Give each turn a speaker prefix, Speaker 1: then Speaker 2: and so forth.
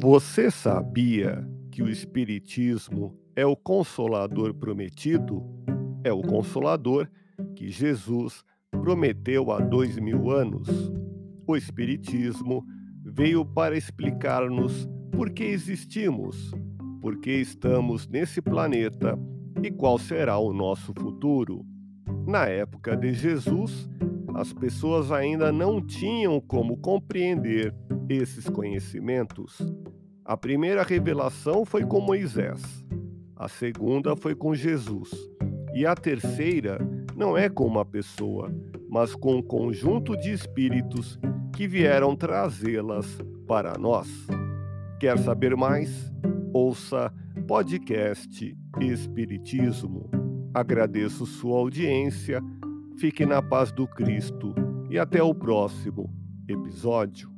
Speaker 1: Você sabia que o Espiritismo é o consolador prometido? É o consolador que Jesus prometeu há dois mil anos. O Espiritismo veio para explicar-nos por que existimos, por que estamos nesse planeta e qual será o nosso futuro. Na época de Jesus, as pessoas ainda não tinham como compreender esses conhecimentos. A primeira revelação foi com Moisés, a segunda foi com Jesus, e a terceira não é com uma pessoa, mas com um conjunto de espíritos que vieram trazê-las para nós. Quer saber mais? Ouça podcast Espiritismo. Agradeço sua audiência, fique na paz do Cristo e até o próximo episódio.